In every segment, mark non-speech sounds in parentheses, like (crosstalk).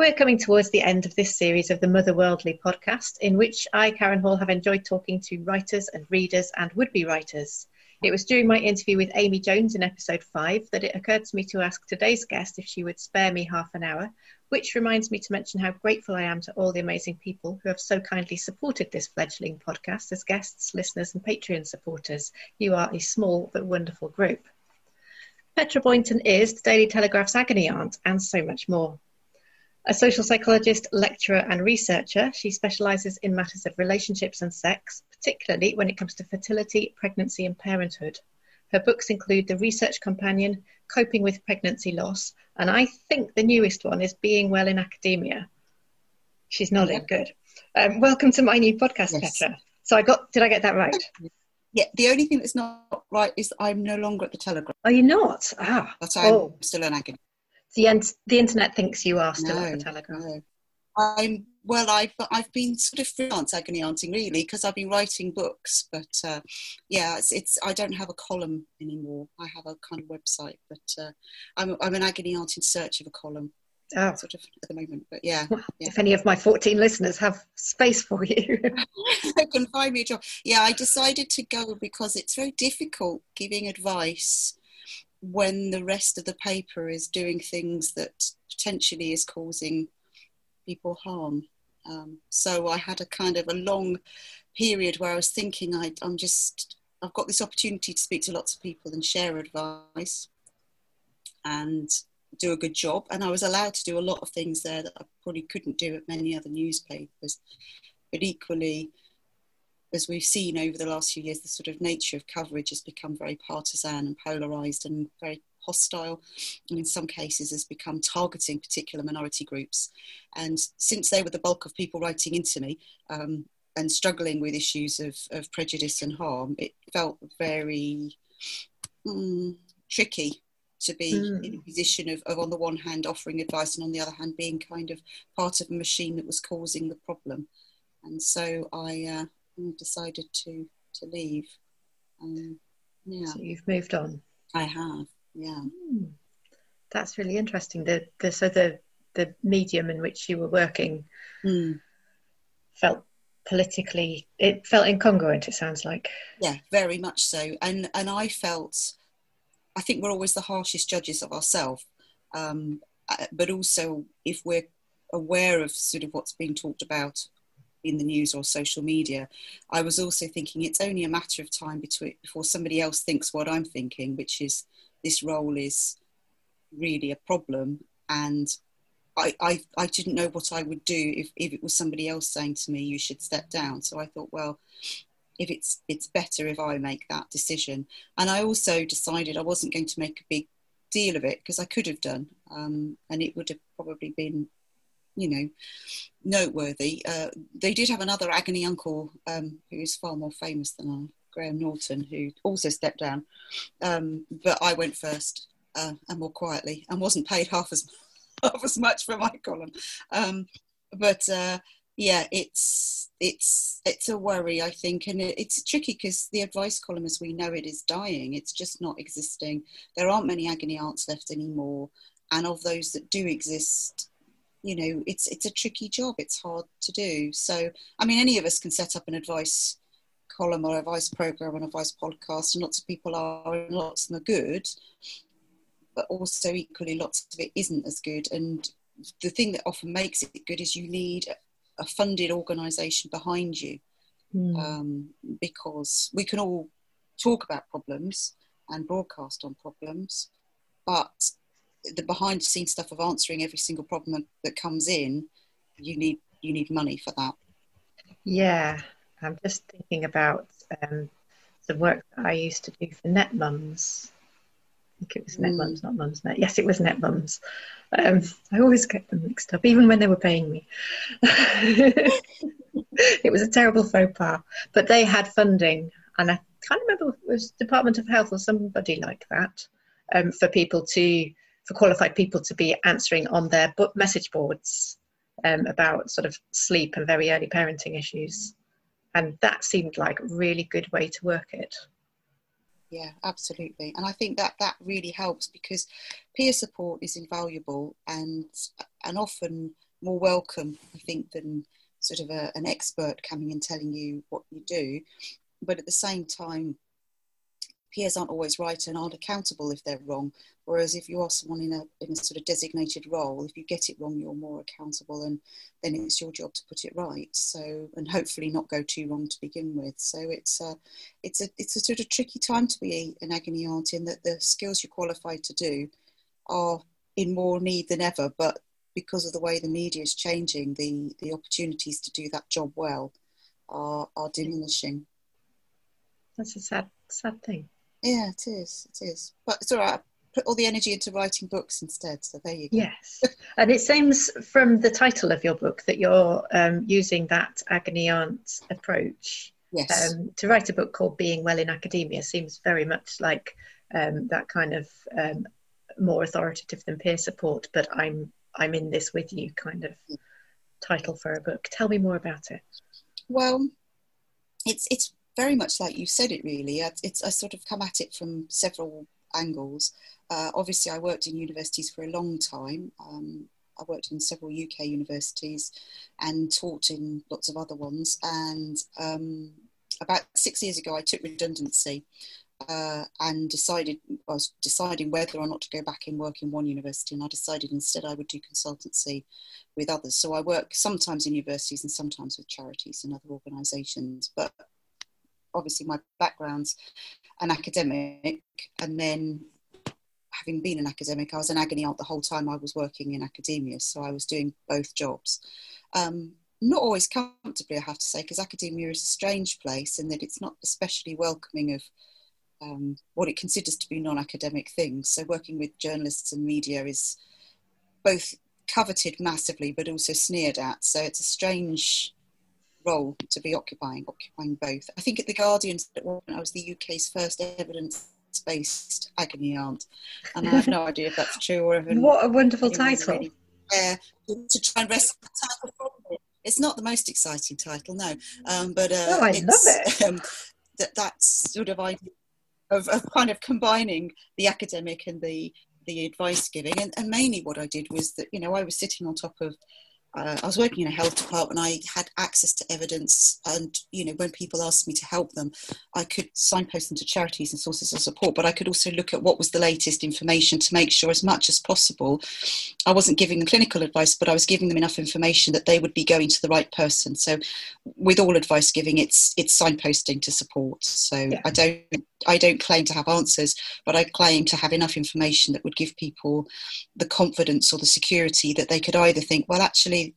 We're coming towards the end of this series of the Mother Worldly podcast, in which I, Karen Hall, have enjoyed talking to writers and readers and would be writers. It was during my interview with Amy Jones in episode five that it occurred to me to ask today's guest if she would spare me half an hour, which reminds me to mention how grateful I am to all the amazing people who have so kindly supported this fledgling podcast as guests, listeners, and Patreon supporters. You are a small but wonderful group. Petra Boynton is the Daily Telegraph's agony aunt and so much more. A social psychologist, lecturer, and researcher, she specialises in matters of relationships and sex, particularly when it comes to fertility, pregnancy, and parenthood. Her books include The Research Companion, Coping with Pregnancy Loss, and I think the newest one is Being Well in Academia. She's nodding, yeah. good. Um, welcome to my new podcast, yes. Petra. So I got, did I get that right? Yeah, the only thing that's not right is I'm no longer at the Telegraph. Are you not? Ah. But I'm oh. still an academic the the internet thinks you are still no, at the Telegraph. No. I'm well. I've I've been sort of freelance agony aunting really because I've been writing books, but uh, yeah, it's, it's I don't have a column anymore. I have a kind of website, but uh, I'm I'm an agony aunt in search of a column. Oh. Sort of at the moment, but yeah, well, yeah. If any of my 14 listeners have space for you, (laughs) they can find me a job. Yeah, I decided to go because it's very difficult giving advice when the rest of the paper is doing things that potentially is causing people harm. Um, so I had a kind of a long period where I was thinking I, I'm just I've got this opportunity to speak to lots of people and share advice and do a good job. And I was allowed to do a lot of things there that I probably couldn't do at many other newspapers. But equally, as we've seen over the last few years, the sort of nature of coverage has become very partisan and polarized and very hostile, and in some cases has become targeting particular minority groups. And since they were the bulk of people writing into me um, and struggling with issues of, of, prejudice and harm, it felt very mm, tricky to be mm. in a position of, of, on the one hand, offering advice, and on the other hand, being kind of part of a machine that was causing the problem. And so I, uh, decided to to leave. Um, yeah. So you've moved on. I have. Yeah. Mm. That's really interesting. The the so the the medium in which you were working mm. felt politically it felt incongruent it sounds like yeah very much so and and i felt i think we're always the harshest judges of ourselves um, uh, but also if we're aware of sort of what's being talked about in the news or social media, I was also thinking it's only a matter of time between, before somebody else thinks what I'm thinking, which is this role is really a problem. And I, I, I didn't know what I would do if, if it was somebody else saying to me, you should step down. So I thought, well, if it's it's better if I make that decision. And I also decided I wasn't going to make a big deal of it because I could have done, um, and it would have probably been you know, noteworthy. Uh, they did have another agony uncle um, who's far more famous than I, Graham Norton, who also stepped down. Um, but I went first uh, and more quietly and wasn't paid half as (laughs) half as much for my column. Um, but uh, yeah, it's it's it's a worry, I think, and it's tricky because the advice column, as we know it, is dying. It's just not existing. There aren't many agony aunts left anymore, and of those that do exist, you know it's it's a tricky job it's hard to do so i mean any of us can set up an advice column or advice program and advice podcast and lots of people are and lots of them are good but also equally lots of it isn't as good and the thing that often makes it good is you need a funded organization behind you mm. um, because we can all talk about problems and broadcast on problems but the behind the scenes stuff of answering every single problem that, comes in, you need you need money for that. Yeah, I'm just thinking about um, the work that I used to do for Netmums. I think it was Net mm. Mums, not Mumsnet. Yes, it was Netmums. Um, I always get them mixed up, even when they were paying me. (laughs) it was a terrible faux pas, but they had funding, and I can't remember it was Department of Health or somebody like that um, for people to for qualified people to be answering on their message boards um, about sort of sleep and very early parenting issues. And that seemed like a really good way to work it. Yeah, absolutely. And I think that that really helps because peer support is invaluable and and often more welcome, I think, than sort of a, an expert coming and telling you what you do. But at the same time, peers aren't always right and aren't accountable if they're wrong. Whereas if you are someone in a, in a sort of designated role, if you get it wrong, you're more accountable and then it's your job to put it right. So, and hopefully not go too wrong to begin with. So it's a, it's a, it's a sort of tricky time to be an agony aunt in that the skills you're qualified to do are in more need than ever, but because of the way the media is changing, the, the opportunities to do that job well are, are diminishing. That's a sad, sad thing. Yeah, it is. It is. But it's all right. I put all the energy into writing books instead. So there you go. Yes. and it seems from the title of your book that you're um, using that agony aunt approach. Yes. Um, to write a book called Being Well in Academia seems very much like um, that kind of um, more authoritative than peer support, but I'm I'm in this with you kind of title for a book. Tell me more about it. Well, it's it's very much like you said it really. It's, I sort of come at it from several angles. Uh, obviously, I worked in universities for a long time. Um, I worked in several UK universities and taught in lots of other ones. And um, about six years ago, I took redundancy uh, and decided I was deciding whether or not to go back and work in one university, and I decided instead I would do consultancy with others. So I work sometimes in universities and sometimes with charities and other organisations. But obviously my background's an academic, and then having been an academic, I was an agony aunt the whole time I was working in academia, so I was doing both jobs. Um, not always comfortably, I have to say, because academia is a strange place in that it's not especially welcoming of um, what it considers to be non-academic things. So working with journalists and media is both coveted massively, but also sneered at. So it's a strange role to be occupying, occupying both. I think at The Guardian, I was the UK's first evidence-based agony aunt, and I have no idea if that's true or even. What a wonderful title! Really, uh, to try and rescue the title from it. It's not the most exciting title, no, um, but uh, oh, I love it. Um, that that's sort of idea of, of kind of combining the academic and the the advice giving and, and mainly what i did was that you know i was sitting on top of uh, I was working in a health department. I had access to evidence, and you know, when people asked me to help them, I could signpost them to charities and sources of support. But I could also look at what was the latest information to make sure, as much as possible, I wasn't giving them clinical advice, but I was giving them enough information that they would be going to the right person. So, with all advice giving, it's it's signposting to support. So yeah. I don't I don't claim to have answers, but I claim to have enough information that would give people the confidence or the security that they could either think, well, actually,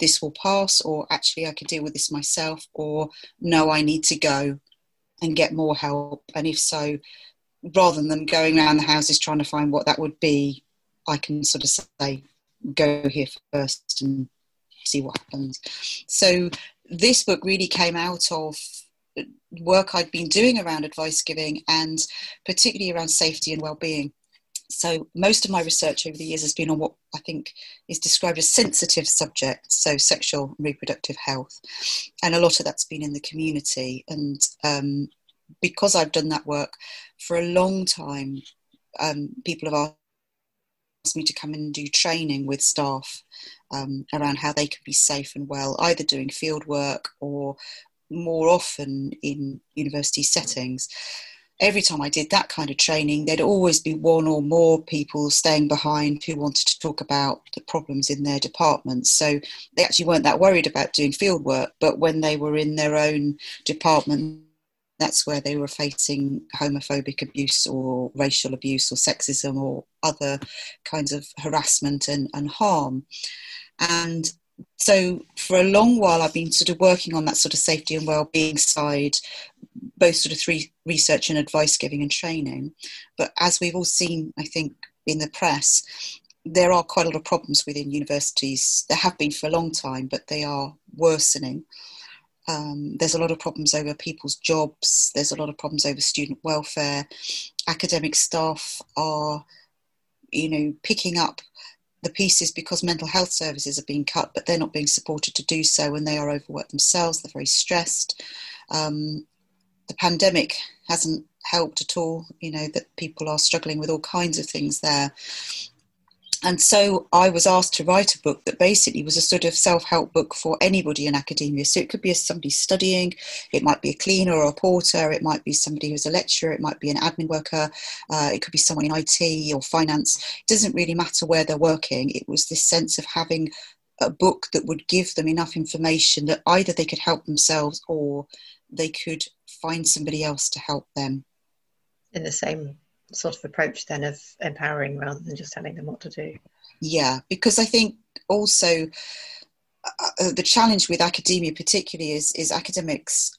this will pass, or actually, I could deal with this myself, or no, I need to go and get more help. And if so, rather than going around the houses trying to find what that would be, I can sort of say, go here first and see what happens. So, this book really came out of work I'd been doing around advice giving and particularly around safety and well-being. So most of my research over the years has been on what I think is described as sensitive subjects, so sexual and reproductive health, and a lot of that's been in the community. And um, because I've done that work for a long time, um, people have asked me to come and do training with staff um, around how they can be safe and well, either doing field work or more often in university settings every time I did that kind of training, there'd always be one or more people staying behind who wanted to talk about the problems in their departments. So they actually weren't that worried about doing field work, but when they were in their own department, that's where they were facing homophobic abuse or racial abuse or sexism or other kinds of harassment and, and harm. And so for a long while i've been sort of working on that sort of safety and well-being side both sort of three research and advice giving and training. But as we've all seen i think in the press there are quite a lot of problems within universities. There have been for a long time but they are worsening. Um, there's a lot of problems over people's jobs. There's a lot of problems over student welfare. Academic staff are you know picking up the pieces because mental health services are being cut, but they're not being supported to do so, and they are overworked themselves. They're very stressed. Um, the pandemic hasn't helped at all. You know that people are struggling with all kinds of things there, and so I was asked to write a book that basically was a sort of self help book for anybody in academia. So it could be somebody studying, it might be a cleaner or a porter, it might be somebody who's a lecturer, it might be an admin worker, uh, it could be someone in IT or finance. It doesn't really matter where they're working. It was this sense of having a book that would give them enough information that either they could help themselves or they could find somebody else to help them. In the same sort of approach then of empowering rather than just telling them what to do. Yeah, because I think also uh, uh, the challenge with academia, particularly, is is academics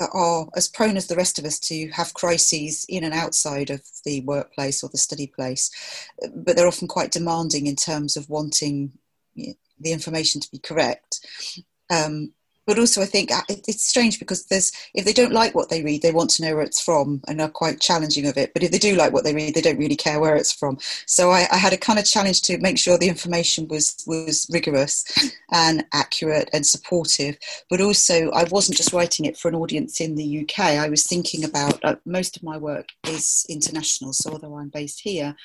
are as prone as the rest of us to have crises in and outside of the workplace or the study place, but they're often quite demanding in terms of wanting the information to be correct. Um, but also I think uh, it's strange because there's if they don't like what they read, they want to know where it's from and are quite challenging of it. But if they do like what they read, they don't really care where it's from. So I, I had a kind of challenge to make sure the information was was rigorous and accurate and supportive. But also I wasn't just writing it for an audience in the UK. I was thinking about uh, most of my work is international. So although I'm based here,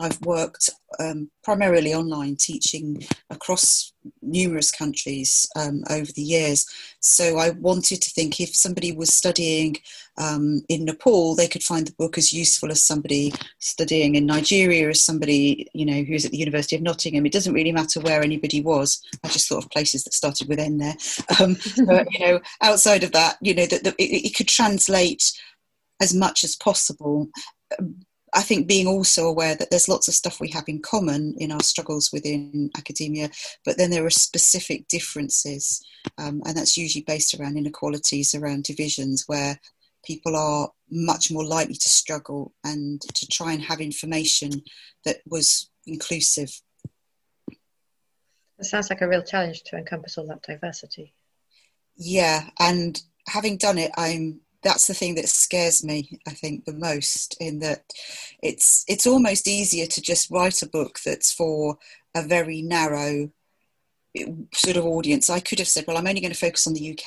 I've worked um, primarily online teaching across numerous countries um, over the years. So I wanted to think if somebody was studying um, in Nepal, they could find the book as useful as somebody studying in Nigeria, as somebody you know who's at the University of Nottingham. It doesn't really matter where anybody was. I just thought of places that started with N there. Um, (laughs) but you know, outside of that, you know, that it, it could translate as much as possible I think being also aware that there's lots of stuff we have in common in our struggles within academia, but then there are specific differences, um, and that's usually based around inequalities, around divisions, where people are much more likely to struggle and to try and have information that was inclusive. It sounds like a real challenge to encompass all that diversity. Yeah, and having done it, I'm that's the thing that scares me i think the most in that it's it's almost easier to just write a book that's for a very narrow sort of audience. I could have said well i'm only going to focus on the uk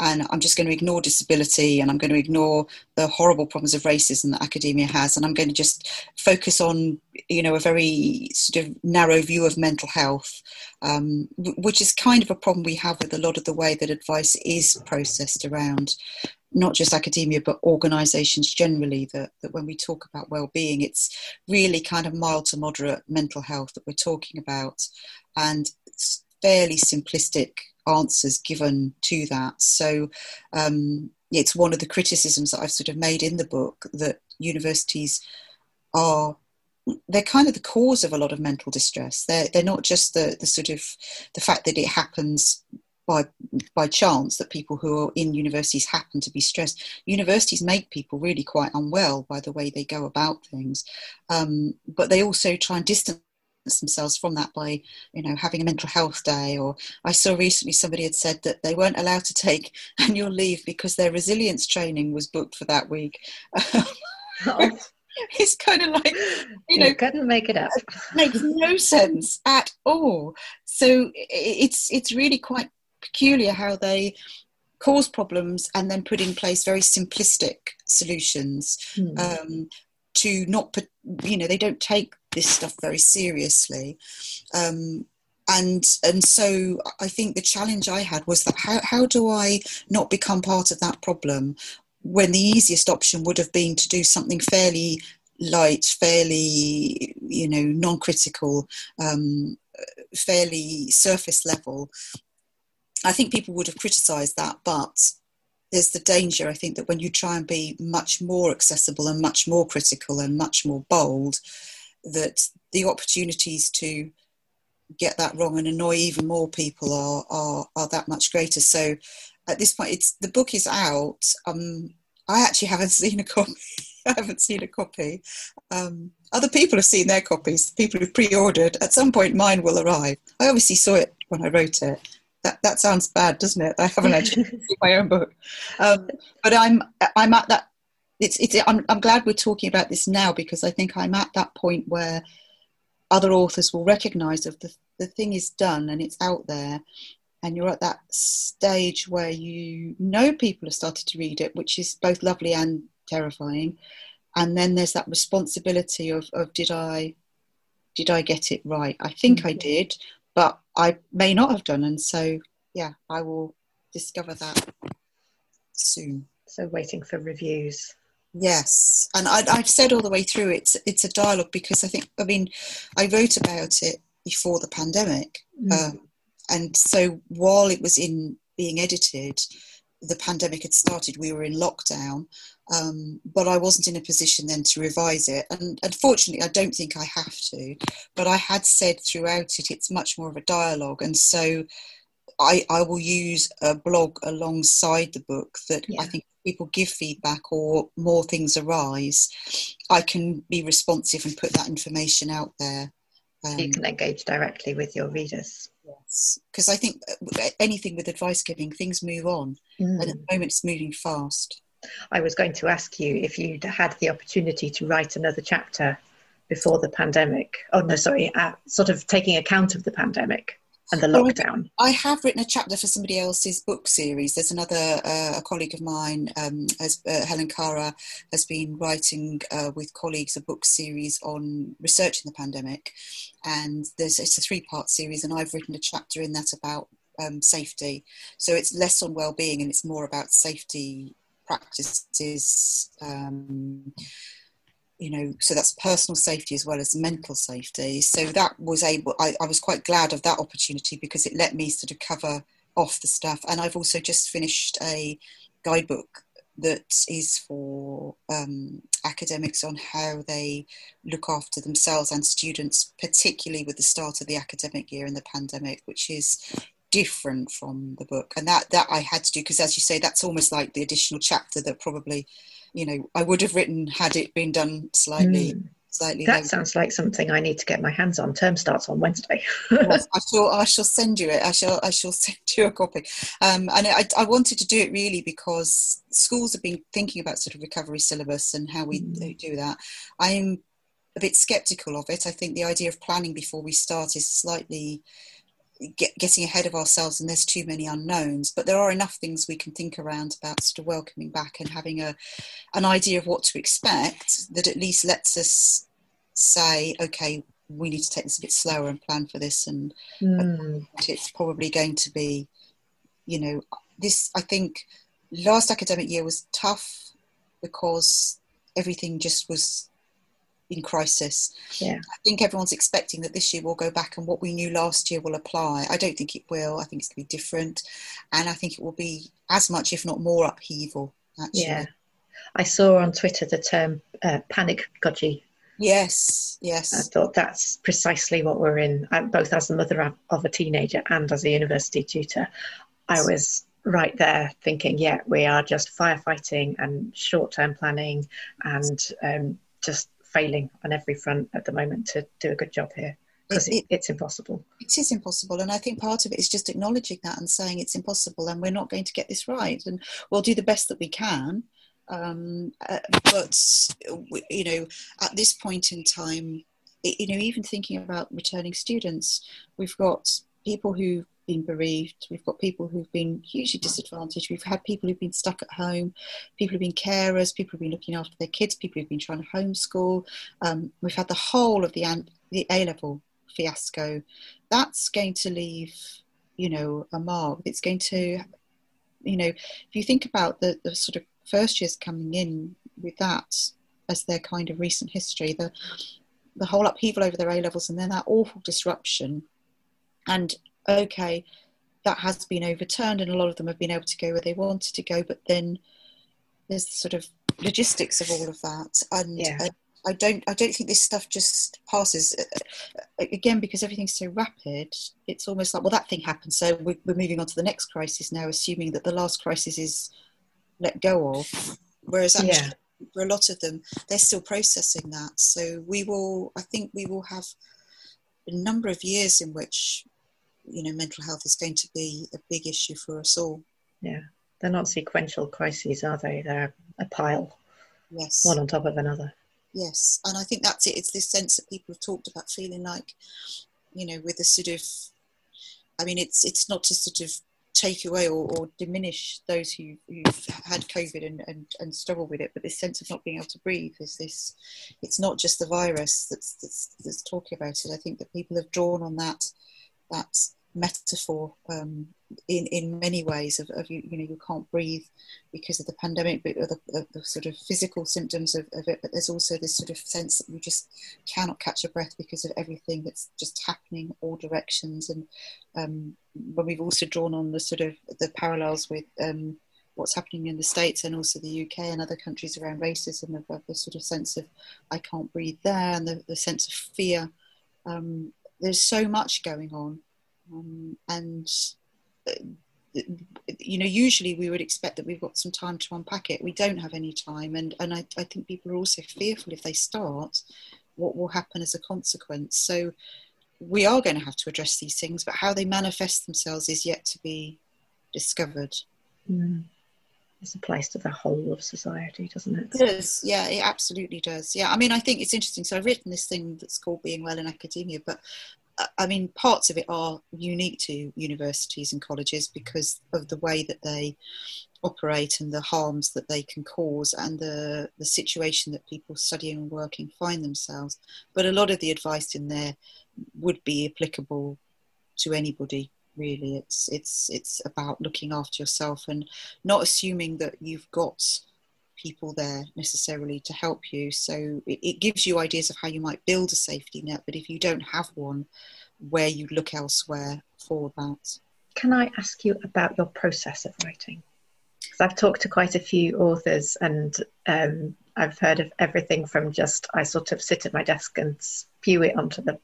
and i'm just going to ignore disability and i'm going to ignore the horrible problems of racism that academia has and i'm going to just focus on you know a very sort of narrow view of mental health um, which is kind of a problem we have with a lot of the way that advice is processed around not just academia but organizations generally that, that when we talk about well-being it's really kind of mild to moderate mental health that we're talking about and fairly simplistic answers given to that so um, it's one of the criticisms that i've sort of made in the book that universities are they're kind of the cause of a lot of mental distress. They're they're not just the the sort of the fact that it happens by by chance that people who are in universities happen to be stressed. Universities make people really quite unwell by the way they go about things, um, but they also try and distance themselves from that by you know having a mental health day or i saw recently somebody had said that they weren't allowed to take (laughs) annual leave because their resilience training was booked for that week oh. (laughs) it's kind of like you know you couldn't make it up (laughs) makes no sense at all so it's it's really quite peculiar how they cause problems and then put in place very simplistic solutions mm. um, to not put, you know, they don't take this stuff very seriously. Um, and and so I think the challenge I had was that how, how do I not become part of that problem when the easiest option would have been to do something fairly light, fairly you know non-critical, um, fairly surface level, I think people would have criticised that, but there's the danger, I think, that when you try and be much more accessible and much more critical and much more bold, that the opportunities to get that wrong and annoy even more people are are, are that much greater. So at this point, it's the book is out. Um, I actually haven't (laughs) seen a copy. I haven't seen a copy. Um, other people have seen their copies. People who've pre-ordered. At some point, mine will arrive. I obviously saw it when I wrote it, that, that sounds bad, doesn't it? I haven't actually (laughs) my own book, um, but I'm I'm at that. It's it's. I'm I'm glad we're talking about this now because I think I'm at that point where other authors will recognise if the the thing is done and it's out there, and you're at that stage where you know people have started to read it, which is both lovely and terrifying. And then there's that responsibility of, of did I did I get it right? I think mm-hmm. I did, I may not have done. And so, yeah, I will discover that soon. So, waiting for reviews. Yes, and I, have said all the way through it's it's a dialogue because I think I mean I wrote about it before the pandemic, mm. um, and so while it was in being edited, the pandemic had started. We were in lockdown, um, but I wasn't in a position then to revise it. And unfortunately, I don't think I have to. But I had said throughout it, it's much more of a dialogue, and so I, I will use a blog alongside the book that yeah. I think people give feedback or more things arise, I can be responsive and put that information out there. Um, you can engage directly with your readers. Yes, because I think uh, anything with advice giving, things move on, mm. and at the moment it's moving fast. I was going to ask you if you'd had the opportunity to write another chapter before the pandemic. Oh no, sorry, uh, sort of taking account of the pandemic and the lockdown. I have written a chapter for somebody else's book series. There's another uh, a colleague of mine, um, as, uh, Helen Kara, has been writing uh, with colleagues a book series on researching the pandemic, and there's it's a three part series, and I've written a chapter in that about um, safety. So it's less on well-being and it's more about safety practices. Um, you know, so that's personal safety as well as mental safety. So that was able, I, I, was quite glad of that opportunity because it let me sort of cover off the stuff. And I've also just finished a guidebook that is for um, academics on how they look after themselves and students, particularly with the start of the academic year and the pandemic, which is different from the book. And that, that I had to do because, as you say, that's almost like the additional chapter that probably you know I would have written had it been done slightly. Mm. Slightly that sounds like something I need to get my hands on. Term starts on Wednesday. yes, (laughs) I shall. I shall send you it. I shall. I shall (laughs) send you a copy. Um, and I, I, wanted to do it really because schools have been thinking about sort of recovery syllabus and how we mm. do that. I'm a bit skeptical of it. I think the idea of planning before we start is slightly get, getting ahead of ourselves and there's too many unknowns but there are enough things we can think around about sort of welcoming back and having a an idea of what to expect that at least lets us say okay we need to take this a bit slower and plan for this and mm. it's probably going to be you know this i think last academic year was tough because everything just was in crisis. Yeah. I think everyone's expecting that this year we'll go back and what we knew last year will apply. I don't think it will. I think it's going to be different. And I think it will be as much, if not more, upheaval, actually. Yeah. I saw on Twitter the term uh, panic gudgy. Yes, yes. I thought that's precisely what we're in, both as the mother of a teenager and as a university tutor. I was right there thinking, yeah, we are just firefighting and short term planning and um, just failing on every front at the moment to do a good job here because it, it, it's impossible. It is impossible, and I think part of it is just acknowledging that and saying it's impossible, and we're not going to get this right, and we'll do the best that we can. Um, uh, but you know, at this point in time, you know, even thinking about returning students, we've got people who been bereaved. We've got people who've been hugely disadvantaged. We've had people who've been stuck at home, people who've been carers, people who've been looking after their kids, people who've been trying to homeschool. Um, we've had the whole of the, the A level fiasco. That's going to leave, you know, a mark. It's going to, you know, if you think about the, the sort of first years coming in with that as their kind of recent history, the the whole upheaval over their A levels and then that awful disruption and okay, that has been overturned and a lot of them have been able to go where they wanted to go, but then there's the sort of logistics of all of that. And yeah. I, I don't I don't think this stuff just passes uh, uh, again because everything's so rapid. It's almost like well that thing happened, so we're, we're moving on to the next crisis now, assuming that the last crisis is let go of. Whereas actually, yeah. for a lot of them, they're still processing that. So we will, I think, we will have a number of years in which you know mental health is going to be a big issue for us all. Yeah, they're not sequential crises, are they? They're a pile. Yes. One on top of another. Yes, and I think that's it. It's this sense that people have talked about feeling like, you know, with a sort of, I mean, it's it's not to sort of take away or, or diminish those who, who've had COVID and, and, and struggle with it, but this sense of not being able to breathe is this, it's not just the virus that's, that's, that's talking about it. I think that people have drawn on that, that metaphor um, in in many ways of, of, you you know you can't breathe because of the pandemic but the, the, the sort of physical symptoms of, of, it but there's also this sort of sense that you just cannot catch a breath because of everything that's just happening all directions. And um, when we've also drawn on the sort of the parallels with um, what's happening in the states and also the UK and other countries around racism of the sort of sense of I can't breathe there and the, the sense of fear. Um, there's so much going on um, and uh, you know usually we would expect that we've got some time to unpack it. We don't have any time. And and I, I think people are also fearful if they start what will happen as a consequence. So we are going to have to address these things but how they manifest themselves is yet to be discovered. Mm. it's a place to the whole of society doesn't it? It does yeah it absolutely does. Yeah i mean i think it's interesting. So i've written this thing that's called being well in academia but I mean, parts of it are unique to universities and colleges because of the way that they operate and the harms that they can cause and the, the situation that people studying and working find themselves. But a lot of the advice in there would be applicable to anybody really it's it's it's about looking after yourself and not assuming that you've got people there necessarily to help you. So it, it, gives you ideas of how you might build a safety net, but if you don't have one, where you look elsewhere for that. Can I ask you about your process of writing? Because I've talked to quite a few authors and um, I've heard of everything from just I sort of sit at my desk and spew it onto the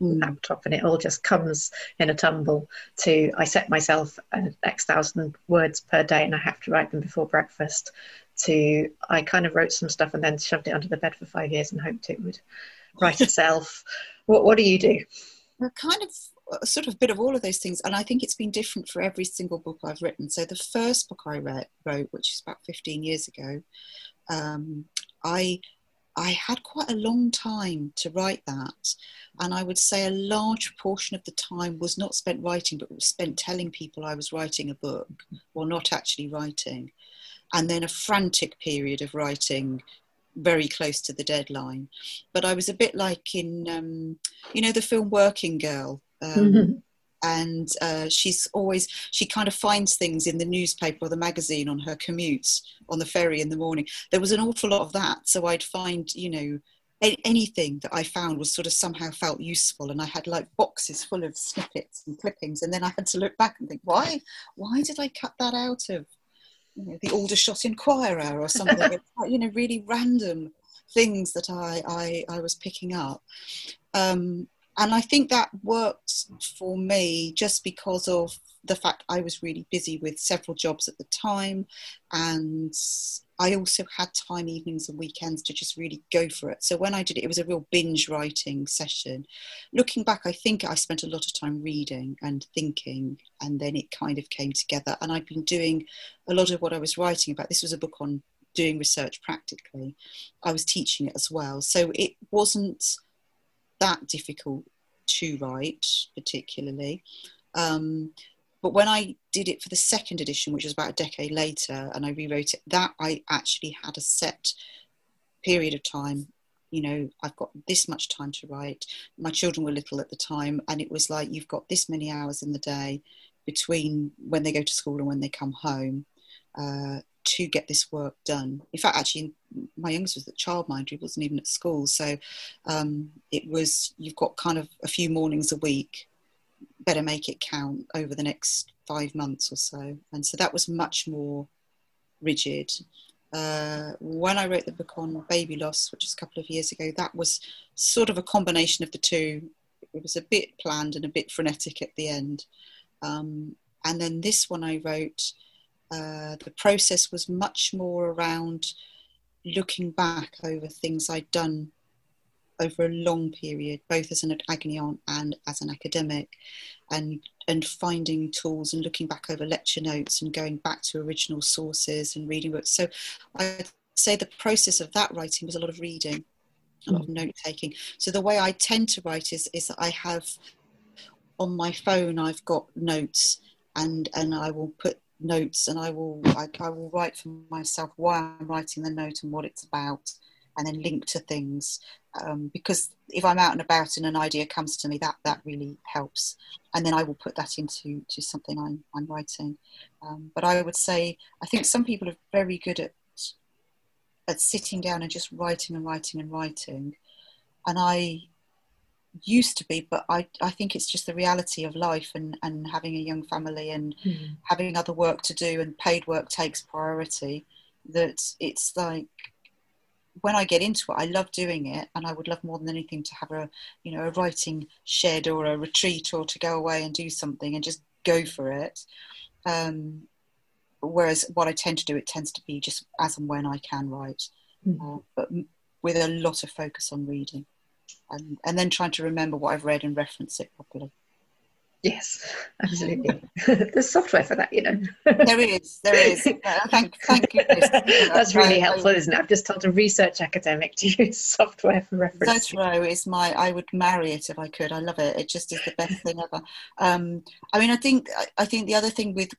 mm. laptop and it all just comes in a tumble to I set myself an X thousand words per day and I have to write them before breakfast to I kind of wrote some stuff and then shoved it under the bed for five years and hoped it would write itself. (laughs) What, what do you do? Well, kind of a sort of bit of all of those things. And I think it's been different for every single book I've written. So the first book I read, wrote, which is about 15 years ago, um, I I had quite a long time to write that. And I would say a large portion of the time was not spent writing, but was spent telling people I was writing a book or not actually writing and then a frantic period of writing very close to the deadline. But I was a bit like in, um, you know, the film Working Girl. Um, mm-hmm. And uh, she's always, she kind of finds things in the newspaper or the magazine on her commute on the ferry in the morning. There was an awful lot of that. So I'd find, you know, anything that I found was sort of somehow felt useful, and I had like boxes full of snippets and clippings, and then I had to look back and think, why, why did I cut that out of know, the Aldershot Inquirer or something, you know, really random things that I, I, I was picking up. Um, and I think that worked for me just because of the fact I was really busy with several jobs at the time and I also had time evenings and weekends to just really go for it. So when I did it, it was a real binge writing session. Looking back, I think I spent a lot of time reading and thinking, and then it kind of came together. And I'd been doing a lot of what I was writing about. This was a book on doing research practically. I was teaching it as well. So it wasn't that difficult to write, particularly. Um, but when I did it for the second edition, which was about a decade later, and I rewrote it, that I actually had a set period of time. You know, I've got this much time to write. My children were little at the time, and it was like you've got this many hours in the day between when they go to school and when they come home uh, to get this work done. In fact, actually, my youngest was at childminder; he wasn't even at school, so um, it was you've got kind of a few mornings a week better make it count over the next five months or so. And so that was much more rigid. Uh, when I wrote the book on baby loss, which was a couple of years ago, that was sort of a combination of the two. It was a bit planned and a bit frenetic at the end. Um, and then this one I wrote, uh, the process was much more around looking back over things I'd done over a long period, both as an agony aunt and as an academic, and and finding tools and looking back over lecture notes and going back to original sources and reading books. So I'd say the process of that writing was a lot of reading, a lot of mm. note taking. So the way I tend to write is is that I have on my phone I've got notes and and I will put notes and I will I, I will write for myself why I'm writing the note and what it's about and then link to things um, because if I'm out and about and an idea comes to me that that really helps and then I will put that into to something I'm, I'm writing um, but I would say I think some people are very good at at sitting down and just writing and writing and writing and I used to be, but I, I think it's just the reality of life and, and having a young family and mm. having other work to do and paid work takes priority. That it's like when I get into it, I love doing it, and I would love more than anything to have a you know a writing shed or a retreat or to go away and do something and just go for it. Um, whereas what I tend to do, it tends to be just as and when I can write, mm. uh, but with a lot of focus on reading and, and then trying to remember what I've read and reference it properly. Yes, absolutely. (laughs) There's software for that, you know. there is, there is. (laughs) Uh, thank, thank goodness. That's really helpful, isn't it? I've just told a research academic to (laughs) use software for reference. Zotero is my. I would marry it if I could. I love it. It just is the best thing ever. Um, I mean, I think I think the other thing with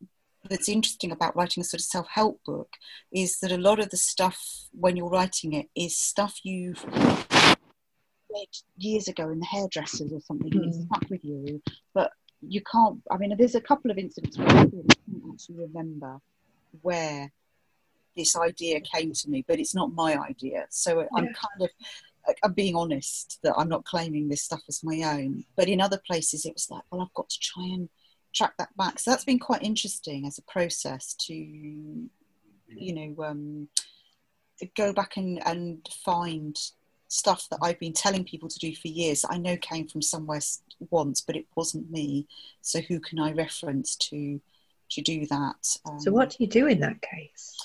that's interesting about writing a sort of self-help book is that a lot of the stuff when you're writing it is stuff you've read years ago in the hairdressers or something, mm. it's stuck with you. But you can't. I mean, there's a couple of incidents where I can't actually remember where this idea came to me, but it's not my idea. So. I'm kind of. I'm being honest that I'm not claiming this stuff as my own, but in other places it was like, well, I've got to try and track that back. So that's been quite interesting as a process to, you know, um, go back and, and find stuff that I've been telling people to do for years I know came from somewhere once, but it wasn't me. So who can I reference to to do that? Um, so what do you do in that case?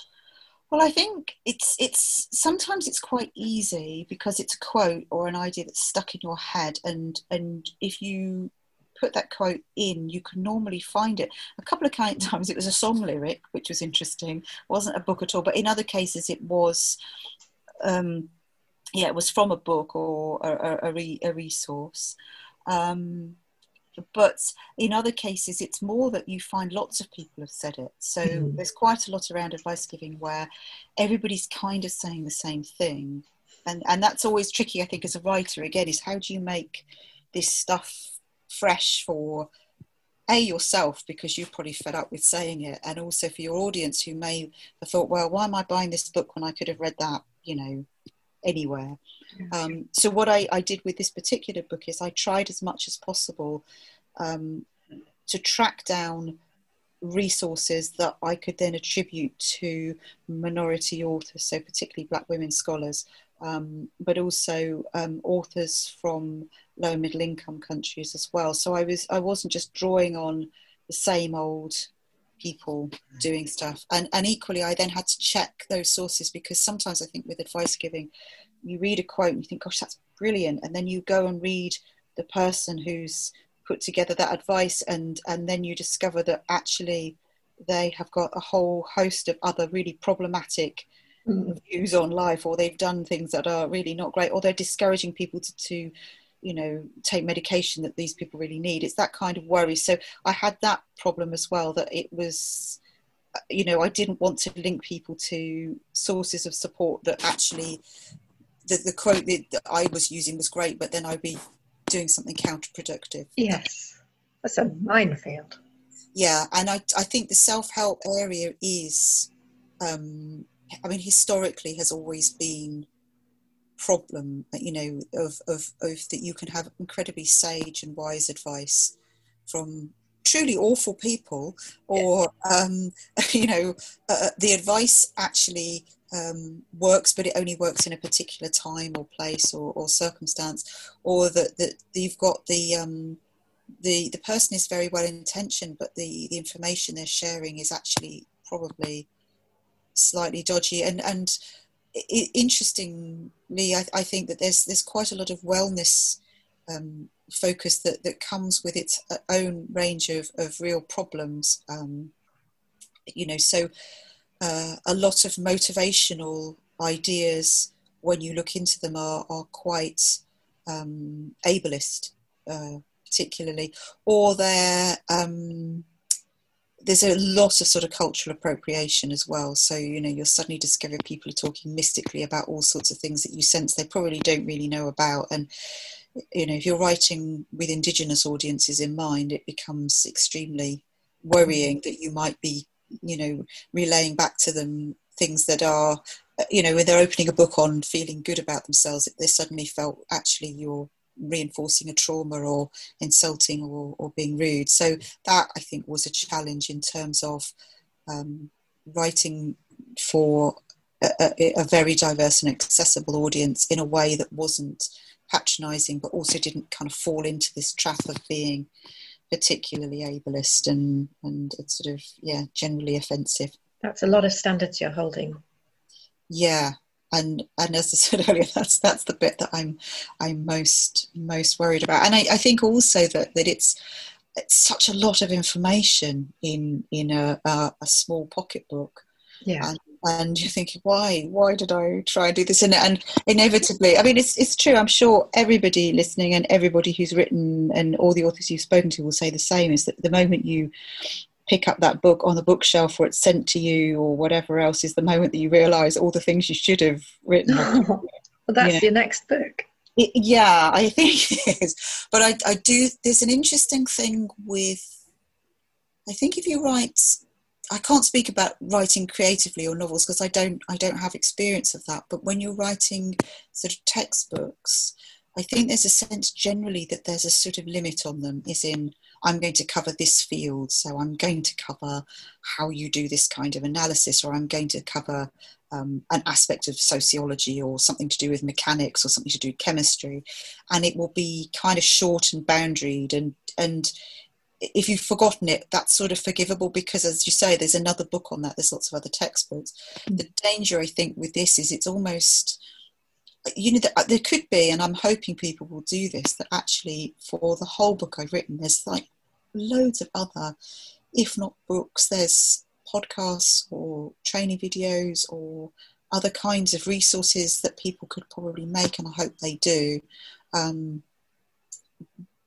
Well, I think it's it's sometimes it's quite easy because it's a quote or an idea that's stuck in your head, and and if you put that quote in, you can normally find it. A couple of (laughs) times it was a song lyric, which was interesting. It wasn't a book at all, but in other cases it was. Um, yeah, it was from a book or a, a, re, a resource. Um, but in other cases, it's more that you find lots of people have said it. So mm. there's quite a lot around advice giving where everybody's kind of saying the same thing. And, and that's always tricky, I think, as a writer, again, is how do you make this stuff fresh for a yourself because you're probably fed up with saying it and also for your audience who may have thought well why am i buying this book when i could have read that you know anywhere. Um, so what I, I, did with this particular book is I tried as much as possible um, to track down resources that I could then attribute to minority authors, so particularly black women scholars, um, but also um, authors from low and middle income countries as well. So I was I wasn't just drawing on the same old people doing stuff. And, and equally, I then had to check those sources because sometimes I think with advice giving, you read a quote and you think, gosh, that's brilliant. And then you go and read the person who's put together that advice and, and then you discover that actually they have got a whole host of other really problematic mm. views on life or they've done things that are really not great or they're discouraging people to, to you know take medication that these people really need. It's that kind of worry. So i had that problem as well that it was you know i didn't want to link people to sources of support that actually the, the quote that i was using was great but then i'd be doing something counterproductive. Yes. That's a minefield. Yeah and i, I think the self-help area is um, i mean historically has always been problem you know of, of, of that you can have incredibly sage and wise advice from truly awful people or um, (laughs) you know uh, uh, the advice actually um, works but it only works in a particular time or place or, or circumstance or that, that you've got the um, the the person is very well intentioned but the the information they're sharing is actually probably slightly dodgy. And and interestingly, I, I, think that there's there's quite a lot of wellness um, focus that, that comes with its uh, own range of, of real problems. Um, you know, so uh, a lot of motivational ideas, when you look into them, are, are quite um, ableist, uh, particularly, or they're um, there's a lot of sort of cultural appropriation as well. So, you know, you'll suddenly discover people are talking mystically about all sorts of things that you sense they probably don't really know about. And, you know, if you're writing with Indigenous audiences in mind, it becomes extremely worrying that you might be, you know, relaying back to them things that are, you know, when they're opening a book on feeling good about themselves, they suddenly felt actually you're reinforcing a trauma or insulting or, or being rude. So that I think was a challenge in terms of um, writing for a, a, a, very diverse and accessible audience in a way that wasn't patronizing but also didn't kind of fall into this trap of being particularly ableist and and sort of yeah generally offensive. That's a lot of standards you're holding. Yeah and and as I said earlier, that's that's the bit that I'm I'm most most worried about. And I, I think also that that it's it's such a lot of information in in a, a, a small pocketbook. Yeah. And, and you're thinking, why? Why did I try and do this? And, and inevitably, I mean, it's it's true. I'm sure everybody listening and everybody who's written and all the authors you've spoken to will say the same. Is that the moment you pick up that book on the bookshelf or it's sent to you or whatever else is the moment that you realize all the things you should have written. (laughs) well, that's you know. your next book. It, yeah, I think (laughs) it is. But I, I do, there's an interesting thing with, I think if you write, I can't speak about writing creatively or novels because I don't, I don't have experience of that. But when you're writing sort of textbooks, I think there's a sense generally that there's a sort of limit on them, is in I'm going to cover this field, so I'm going to cover how you do this kind of analysis, or I'm going to cover um, an aspect of sociology or something to do with mechanics or something to do with chemistry, and it will be kind of short and boundaried and and if you've forgotten it, that's sort of forgivable because, as you say, there's another book on that. There's lots of other textbooks. Mm. The danger, I think, with this is it's almost you know, there could be, and I'm hoping people will do this, that actually for the whole book I've written, there's like loads of other, if not books, there's podcasts or training videos or other kinds of resources that people could probably make, and I hope they do. Um,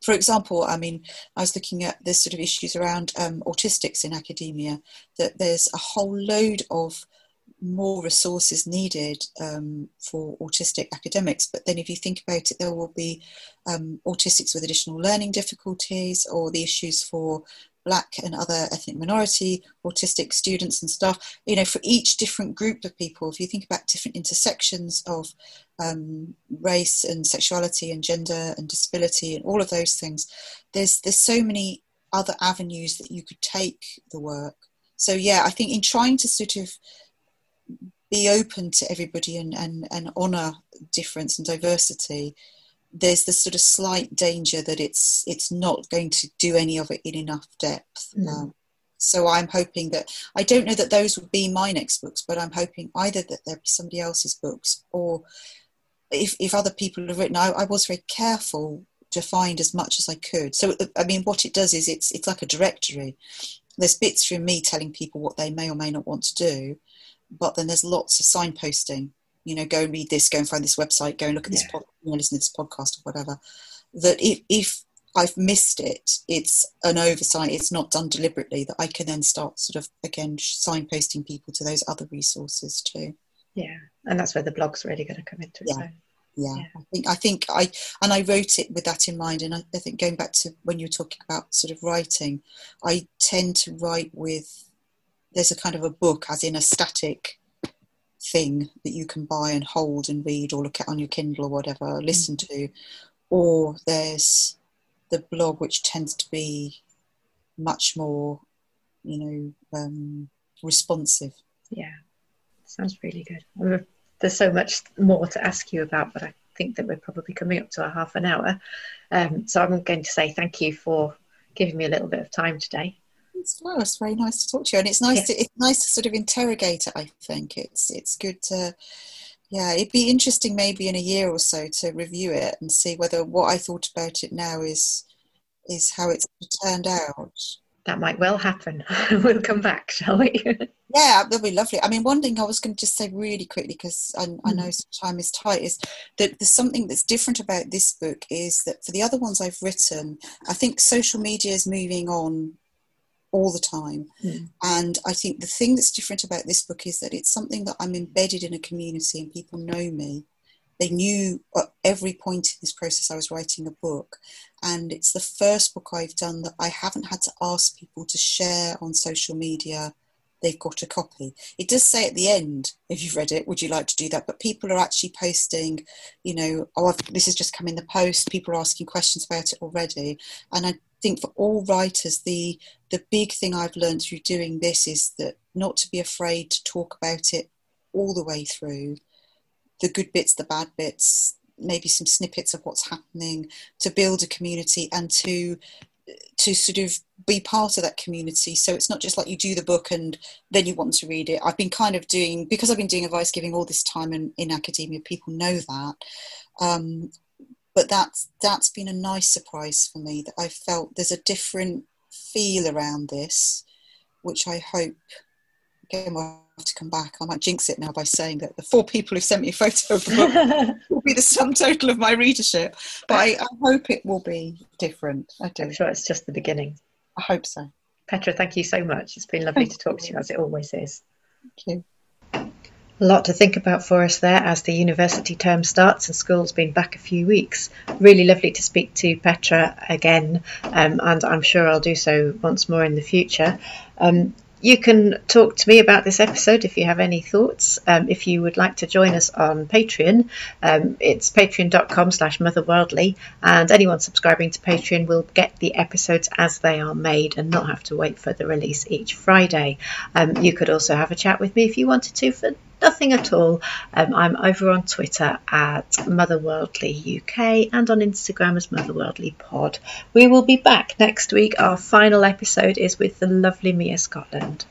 for example, I mean, I was looking at this sort of issues around um, autistics in academia, that there's a whole load of more resources needed um, for autistic academics. But then, if you think about it, there will be um, autistics with additional learning difficulties or the issues for black and other ethnic minority autistic students and stuff you know for each different group of people if you think about different intersections of um, race and sexuality and gender and disability and all of those things there's there's so many other avenues that you could take the work so yeah i think in trying to sort of be open to everybody and, and, and honour difference and diversity, there's this sort of slight danger that it's it's not going to do any of it in enough depth. Mm. Um, so I'm hoping that I don't know that those would be my next books, but I'm hoping either that there'd be somebody else's books or if, if other people have written, I, I was very careful to find as much as I could. So I mean, what it does is it's it's like a directory. There's bits from me telling people what they may or may not want to do, but then there's lots of signposting. You know, go and read this, go and find this website, go and look at this, yeah. pod, you know, listen to this podcast or whatever. That if, if I've missed it, it's an oversight, it's not done deliberately, that I can then start sort of again signposting people to those other resources too. Yeah, and that's where the blog's really going to come into its yeah. own. Yeah. yeah. I think I think I and I wrote it with that in mind. And I, I, think going back to when you were talking about sort of writing, I tend to write with there's a kind of a book, as in a static thing that you can buy and hold and read or look at on your Kindle or whatever, or listen to, or there's the blog, which tends to be much more, you know, um, responsive. Yeah, sounds really good. There's so much more to ask you about, but I think that we're probably coming up to a half an hour. Um, so I'm going to say thank you for giving me a little bit of time today it's, well, it's very nice to talk to you, and it's nice yeah. to it's nice to sort of interrogate it. I think it's it's good to yeah, it'd be interesting maybe in a year or so to review it and see whether what I thought about it now is is how it's turned out. That might well happen. (laughs) we'll come back, shall we? (laughs) yeah, that'd be lovely. I mean, one thing I was going to just say really quickly because I, I, know mm. time is tight is that there's something that's different about this book is that for the other ones I've written, I think social media is moving on all the time. Mm. And I think the thing that's different about this book is that it's something that I'm embedded in a community and people know me. They knew at every point in this process I was writing a book. And it's the first book I've done that I haven't had to ask people to share on social media they've got a copy. It does say at the end, if you've read it, would you like to do that? But people are actually posting, you know, oh, I've, this has just come in the post. People are asking questions about it already. And I think for all writers, the the big thing I've learned through doing this is that not to be afraid to talk about it all the way through, the good bits, the bad bits, maybe some snippets of what's happening, to build a community and to to sort of be part of that community. So it's not just like you do the book and then you want to read it. I've been kind of doing because I've been doing advice giving all this time in, in academia. People know that. Um, but that's that's been a nice surprise for me that I felt there's a different feel around this, which I hope again we'll have to come back. I might jinx it now by saying that the four people who sent me a photo of the (laughs) will be the sum total of my readership. But I, I hope it will be different. I do. I'm sure it's just the beginning. I hope so. Petra, thank you so much. It's been lovely thank to talk you. to you as it always is. Thank you. A lot to think about for us there as the university term starts and school's been back a few weeks. Really lovely to speak to Petra again, um, and I'm sure I'll do so once more in the future. Um, you can talk to me about this episode if you have any thoughts. Um, if you would like to join us on Patreon, um, it's patreon.com slash motherworldly, and anyone subscribing to Patreon will get the episodes as they are made and not have to wait for the release each Friday. Um, you could also have a chat with me if you wanted to for nothing at all. Um, I'm over on Twitter at Motherworldly UK and on Instagram as Motherworldly Pod. We will be back next week. Our final episode is with the lovely Mia Scotland.